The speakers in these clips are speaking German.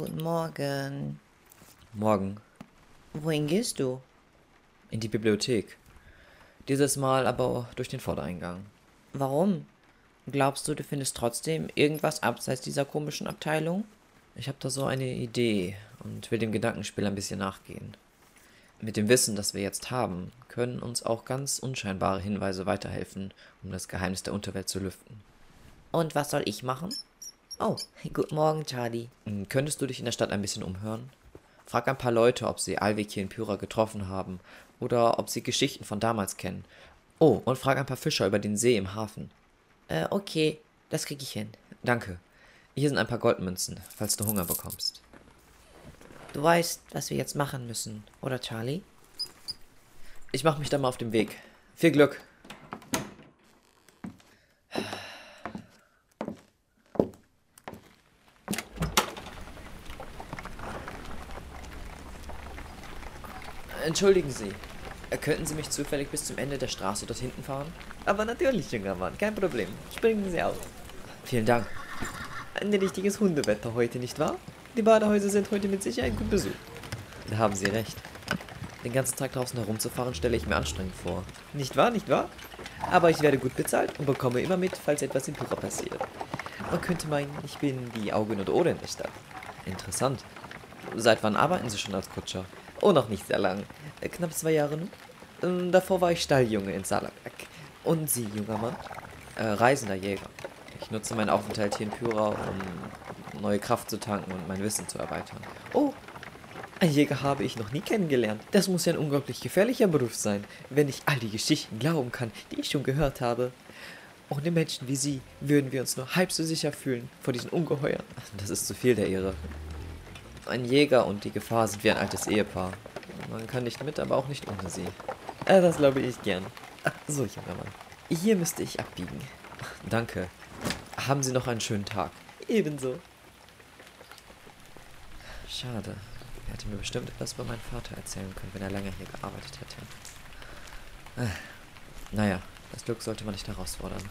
Guten Morgen. Morgen. Wohin gehst du? In die Bibliothek. Dieses Mal aber durch den Vordereingang. Warum? Glaubst du, du findest trotzdem irgendwas abseits dieser komischen Abteilung? Ich habe da so eine Idee und will dem Gedankenspiel ein bisschen nachgehen. Mit dem Wissen, das wir jetzt haben, können uns auch ganz unscheinbare Hinweise weiterhelfen, um das Geheimnis der Unterwelt zu lüften. Und was soll ich machen? Oh, guten Morgen, Charlie. Hm, Könntest du dich in der Stadt ein bisschen umhören? Frag ein paar Leute, ob sie Alvik hier in Pyra getroffen haben oder ob sie Geschichten von damals kennen. Oh, und frag ein paar Fischer über den See im Hafen. Äh, okay, das krieg ich hin. Danke. Hier sind ein paar Goldmünzen, falls du Hunger bekommst. Du weißt, was wir jetzt machen müssen, oder Charlie? Ich mache mich dann mal auf den Weg. Viel Glück. Entschuldigen Sie, könnten Sie mich zufällig bis zum Ende der Straße dort hinten fahren? Aber natürlich, junger Mann, kein Problem. Springen Sie auf. Vielen Dank. Ein richtiges Hundewetter heute, nicht wahr? Die Badehäuser sind heute mit Sicherheit gut besucht. Da haben Sie recht. Den ganzen Tag draußen herumzufahren, stelle ich mir anstrengend vor. Nicht wahr, nicht wahr? Aber ich werde gut bezahlt und bekomme immer mit, falls etwas in Pura passiert. Man könnte meinen, ich bin die Augen und Ohren der Stadt. Interessant. Seit wann arbeiten Sie schon als Kutscher? Oh, noch nicht sehr lang. Äh, Knapp zwei Jahre. Ähm, Davor war ich Stalljunge in Salakak. Und Sie, junger Mann? Äh, reisender Jäger. Ich nutze meinen Aufenthalt hier in Pyra, um neue Kraft zu tanken und mein Wissen zu erweitern. Oh, ein Jäger habe ich noch nie kennengelernt. Das muss ja ein unglaublich gefährlicher Beruf sein, wenn ich all die Geschichten glauben kann, die ich schon gehört habe. Ohne Menschen wie Sie würden wir uns nur halb so sicher fühlen vor diesen Ungeheuern. Das ist zu viel der Ehre. Ein Jäger und die Gefahr sind wie ein altes Ehepaar. Man kann nicht mit, aber auch nicht ohne sie. Äh, das glaube ich gern. Ach, so, junger Mann. Hier müsste ich abbiegen. Danke. Haben Sie noch einen schönen Tag. Ebenso. Schade. Er hätte mir bestimmt etwas über meinen Vater erzählen können, wenn er länger hier gearbeitet hätte. Äh, naja, das Glück sollte man nicht herausfordern.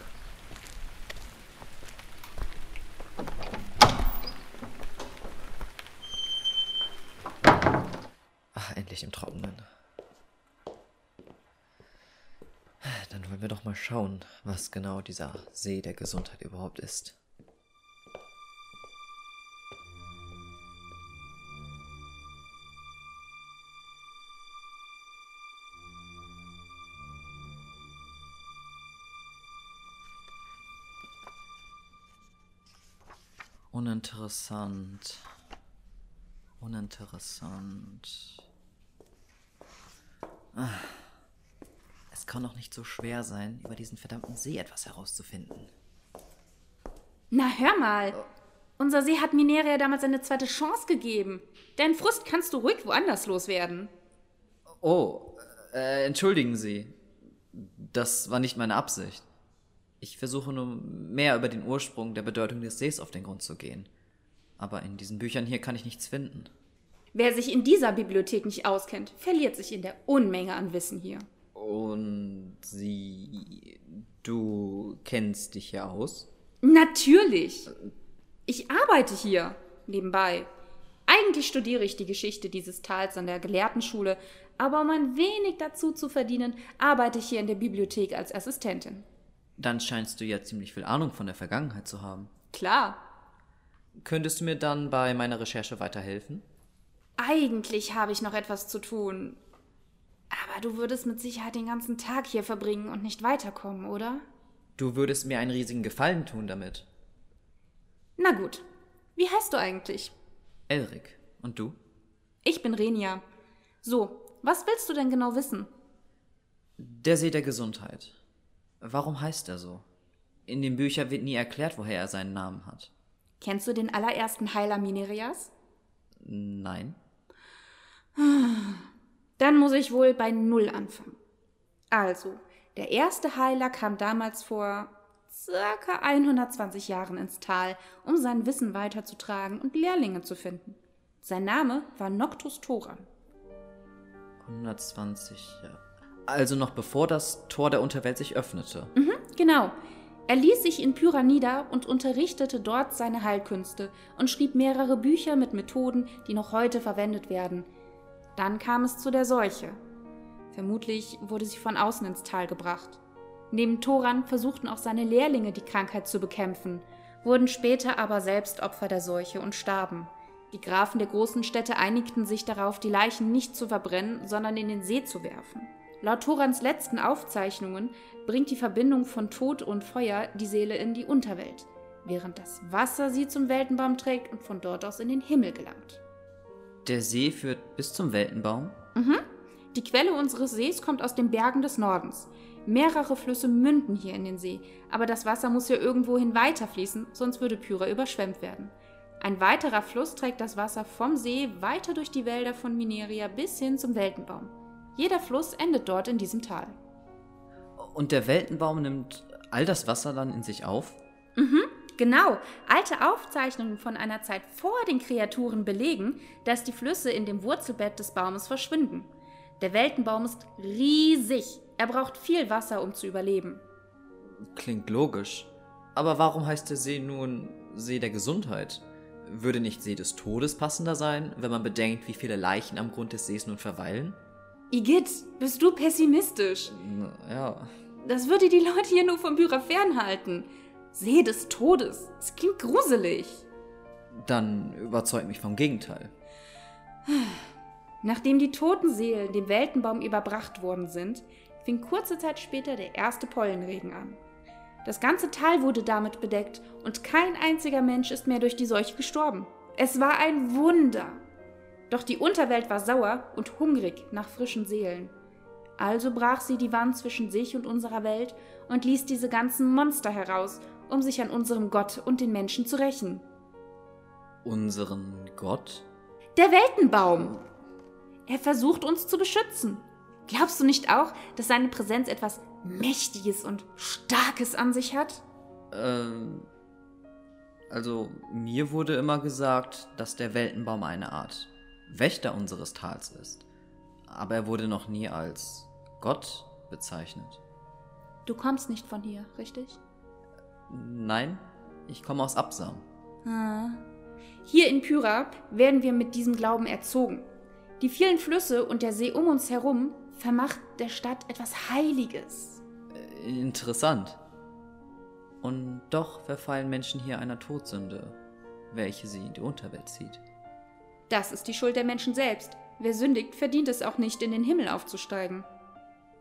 Ach, endlich im Trockenen. Dann wollen wir doch mal schauen, was genau dieser See der Gesundheit überhaupt ist. Uninteressant. Uninteressant. Ah. Es kann doch nicht so schwer sein, über diesen verdammten See etwas herauszufinden. Na, hör mal. Unser See hat Mineria damals eine zweite Chance gegeben. Deinen Frust kannst du ruhig woanders loswerden. Oh, äh, entschuldigen Sie. Das war nicht meine Absicht. Ich versuche nur mehr über den Ursprung der Bedeutung des Sees auf den Grund zu gehen. Aber in diesen Büchern hier kann ich nichts finden. Wer sich in dieser Bibliothek nicht auskennt, verliert sich in der Unmenge an Wissen hier. Und Sie. Du kennst dich ja aus? Natürlich. Ich arbeite hier nebenbei. Eigentlich studiere ich die Geschichte dieses Tals an der Gelehrtenschule, aber um ein wenig dazu zu verdienen, arbeite ich hier in der Bibliothek als Assistentin. Dann scheinst du ja ziemlich viel Ahnung von der Vergangenheit zu haben. Klar. Könntest du mir dann bei meiner Recherche weiterhelfen? Eigentlich habe ich noch etwas zu tun. Aber du würdest mit Sicherheit den ganzen Tag hier verbringen und nicht weiterkommen, oder? Du würdest mir einen riesigen Gefallen tun damit. Na gut. Wie heißt du eigentlich? Elrik. Und du? Ich bin Renia. So, was willst du denn genau wissen? Der See der Gesundheit. Warum heißt er so? In den Büchern wird nie erklärt, woher er seinen Namen hat. Kennst du den allerersten Heiler Minerias? Nein. Dann muss ich wohl bei Null anfangen. Also, der erste Heiler kam damals vor circa 120 Jahren ins Tal, um sein Wissen weiterzutragen und Lehrlinge zu finden. Sein Name war Noctus Thoran. 120 Jahre. Also noch bevor das Tor der Unterwelt sich öffnete. Mhm, genau. Er ließ sich in Pyra nieder und unterrichtete dort seine Heilkünste und schrieb mehrere Bücher mit Methoden, die noch heute verwendet werden. Dann kam es zu der Seuche. Vermutlich wurde sie von außen ins Tal gebracht. Neben Toran versuchten auch seine Lehrlinge die Krankheit zu bekämpfen, wurden später aber selbst Opfer der Seuche und starben. Die Grafen der großen Städte einigten sich darauf, die Leichen nicht zu verbrennen, sondern in den See zu werfen. Laut Torans letzten Aufzeichnungen bringt die Verbindung von Tod und Feuer die Seele in die Unterwelt, während das Wasser sie zum Weltenbaum trägt und von dort aus in den Himmel gelangt. Der See führt bis zum Weltenbaum? Mhm. Die Quelle unseres Sees kommt aus den Bergen des Nordens. Mehrere Flüsse münden hier in den See, aber das Wasser muss ja irgendwohin weiterfließen, sonst würde Pyra überschwemmt werden. Ein weiterer Fluss trägt das Wasser vom See weiter durch die Wälder von Mineria bis hin zum Weltenbaum. Jeder Fluss endet dort in diesem Tal. Und der Weltenbaum nimmt all das Wasser dann in sich auf? Mhm, genau. Alte Aufzeichnungen von einer Zeit vor den Kreaturen belegen, dass die Flüsse in dem Wurzelbett des Baumes verschwinden. Der Weltenbaum ist riesig. Er braucht viel Wasser, um zu überleben. Klingt logisch. Aber warum heißt der See nun See der Gesundheit? Würde nicht See des Todes passender sein, wenn man bedenkt, wie viele Leichen am Grund des Sees nun verweilen? Igitt, bist du pessimistisch? Ja. Das würde die Leute hier nur vom Bührer fernhalten. See des Todes. Es klingt gruselig. Dann überzeugt mich vom Gegenteil. Nachdem die toten Seelen dem Weltenbaum überbracht worden sind, fing kurze Zeit später der erste Pollenregen an. Das ganze Tal wurde damit bedeckt und kein einziger Mensch ist mehr durch die Seuche gestorben. Es war ein Wunder. Doch die Unterwelt war sauer und hungrig nach frischen Seelen. Also brach sie die Wand zwischen sich und unserer Welt und ließ diese ganzen Monster heraus, um sich an unserem Gott und den Menschen zu rächen. Unseren Gott? Der Weltenbaum. Er versucht uns zu beschützen. Glaubst du nicht auch, dass seine Präsenz etwas Mächtiges und Starkes an sich hat? Ähm. Also, mir wurde immer gesagt, dass der Weltenbaum eine Art Wächter unseres Tals ist. Aber er wurde noch nie als Gott bezeichnet. Du kommst nicht von hier, richtig? Nein, ich komme aus Absam. Ah. Hier in Pyra werden wir mit diesem Glauben erzogen. Die vielen Flüsse und der See um uns herum vermacht der Stadt etwas Heiliges. Interessant. Und doch verfallen Menschen hier einer Todsünde, welche sie in die Unterwelt zieht. Das ist die Schuld der Menschen selbst. Wer sündigt, verdient es auch nicht, in den Himmel aufzusteigen.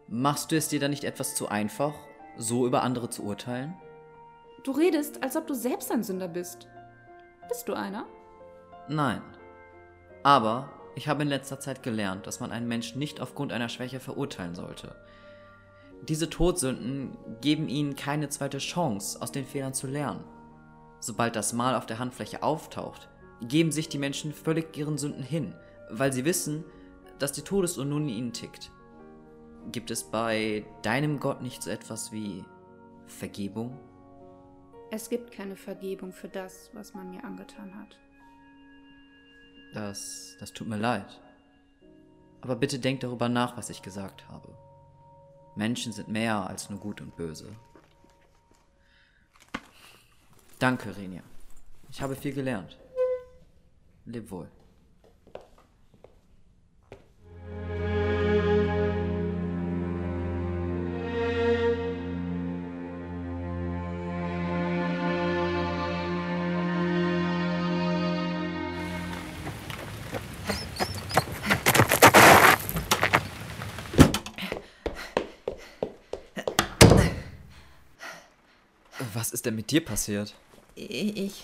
Machst du es dir dann nicht etwas zu einfach, so über andere zu urteilen? Du redest, als ob du selbst ein Sünder bist. Bist du einer? Nein. Aber ich habe in letzter Zeit gelernt, dass man einen Menschen nicht aufgrund einer Schwäche verurteilen sollte. Diese Todsünden geben ihnen keine zweite Chance, aus den Fehlern zu lernen. Sobald das Mal auf der Handfläche auftaucht, geben sich die Menschen völlig ihren Sünden hin, weil sie wissen, dass die Todesuhr nun in ihnen tickt. Gibt es bei deinem Gott nicht so etwas wie Vergebung? Es gibt keine Vergebung für das, was man mir angetan hat. Das, das tut mir leid. Aber bitte denk darüber nach, was ich gesagt habe. Menschen sind mehr als nur gut und böse. Danke, Renia. Ich habe viel gelernt. Leb wohl. Was ist denn mit dir passiert? Ich.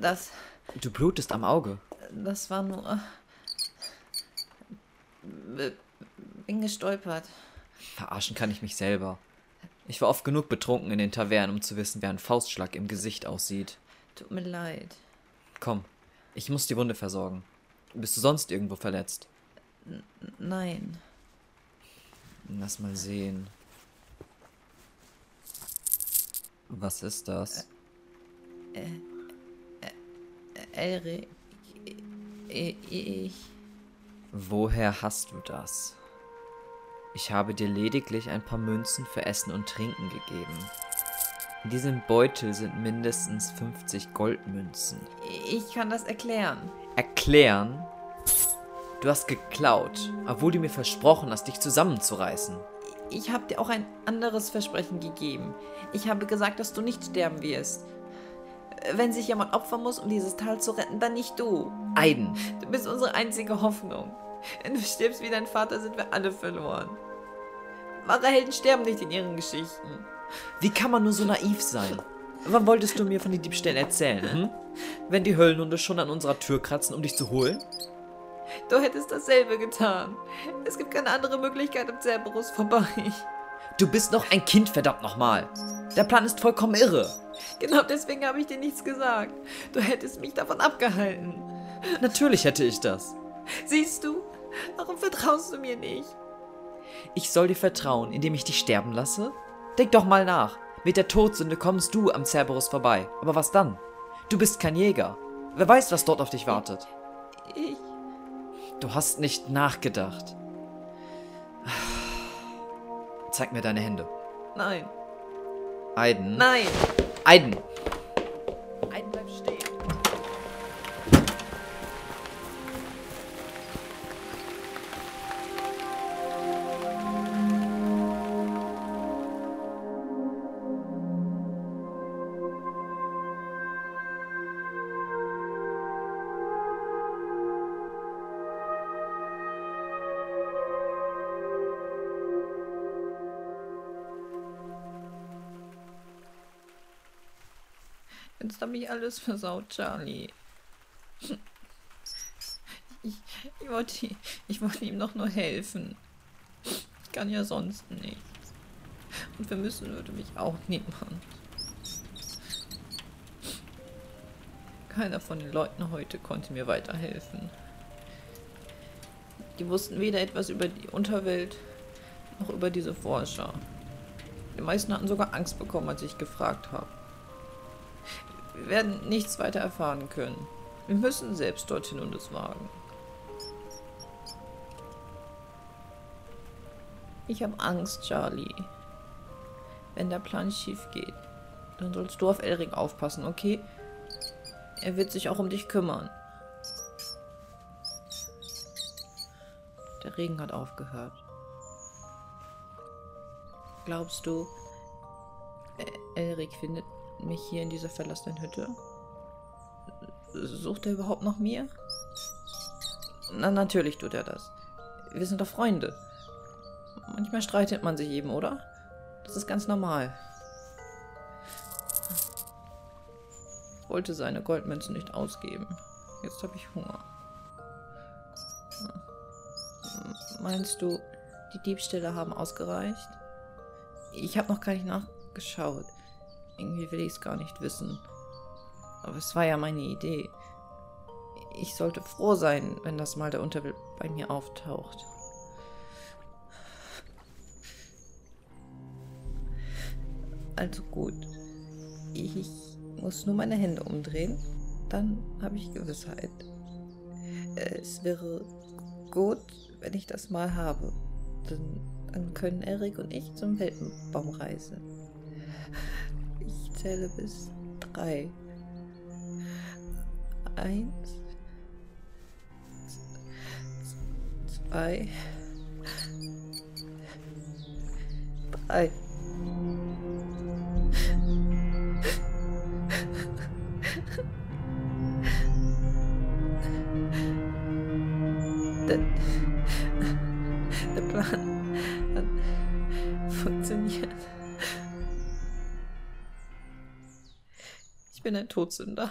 Das. Du blutest am Auge. Das war nur. Bin gestolpert. Verarschen kann ich mich selber. Ich war oft genug betrunken in den Tavernen, um zu wissen, wer ein Faustschlag im Gesicht aussieht. Tut mir leid. Komm, ich muss die Wunde versorgen. Bist du sonst irgendwo verletzt? N nein. Lass mal sehen. Was ist das? Äh, Elric. Ich. Woher hast du das? Ich habe dir lediglich ein paar Münzen für Essen und Trinken gegeben. In diesem Beutel sind mindestens 50 Goldmünzen. Ich kann das erklären. Erklären? Du hast geklaut, obwohl du mir versprochen hast, dich zusammenzureißen. Ich habe dir auch ein anderes Versprechen gegeben. Ich habe gesagt, dass du nicht sterben wirst. Wenn sich jemand opfern muss, um dieses Tal zu retten, dann nicht du. Aiden, Du bist unsere einzige Hoffnung. Wenn du stirbst wie dein Vater, sind wir alle verloren. Wahre Helden sterben nicht in ihren Geschichten. wie kann man nur so naiv sein? Wann wolltest du mir von den Diebstählen erzählen, hm? Wenn die Höllenhunde schon an unserer Tür kratzen, um dich zu holen? Du hättest dasselbe getan. Es gibt keine andere Möglichkeit um Cerberus vorbei. Du bist noch ein Kind, verdammt nochmal. Der Plan ist vollkommen irre. Genau deswegen habe ich dir nichts gesagt. Du hättest mich davon abgehalten. Natürlich hätte ich das. Siehst du? Warum vertraust du mir nicht? Ich soll dir vertrauen, indem ich dich sterben lasse? Denk doch mal nach. Mit der Todsünde kommst du am Cerberus vorbei. Aber was dann? Du bist kein Jäger. Wer weiß, was dort auf dich wartet. Ich. Du hast nicht nachgedacht. Zeig mir deine Hände. Nein. Aiden. Nein. Aiden. Jetzt habe ich alles versaut, Charlie. Ich, ich, wollte, ich wollte ihm doch nur helfen. Ich kann ja sonst nicht. Und vermissen würde mich auch niemand. Keiner von den Leuten heute konnte mir weiterhelfen. Die wussten weder etwas über die Unterwelt noch über diese Forscher. Die meisten hatten sogar Angst bekommen, als ich gefragt habe. Wir werden nichts weiter erfahren können. Wir müssen selbst dorthin und es wagen. Ich habe Angst, Charlie. Wenn der Plan schief geht, dann sollst du auf Elring aufpassen, okay? Er wird sich auch um dich kümmern. Der Regen hat aufgehört. Glaubst du, Elric findet mich hier in dieser verlassenen Hütte? Sucht er überhaupt nach mir? Na, natürlich tut er das. Wir sind doch Freunde. Manchmal streitet man sich eben, oder? Das ist ganz normal. Ich wollte seine Goldmünzen nicht ausgeben. Jetzt habe ich Hunger. Meinst du, die Diebstähle haben ausgereicht? Ich habe noch gar nicht nachgeschaut. Irgendwie will ich es gar nicht wissen. Aber es war ja meine Idee. Ich sollte froh sein, wenn das mal der Unterwelt bei mir auftaucht. Also gut. Ich muss nur meine Hände umdrehen. Dann habe ich Gewissheit. Es wäre gut, wenn ich das mal habe. Dann, dann können Erik und ich zum Weltenbaum reisen. Zähle bis drei. Eins. Zwei. Drei. Der, der Plan Ich bin ein Todsünder.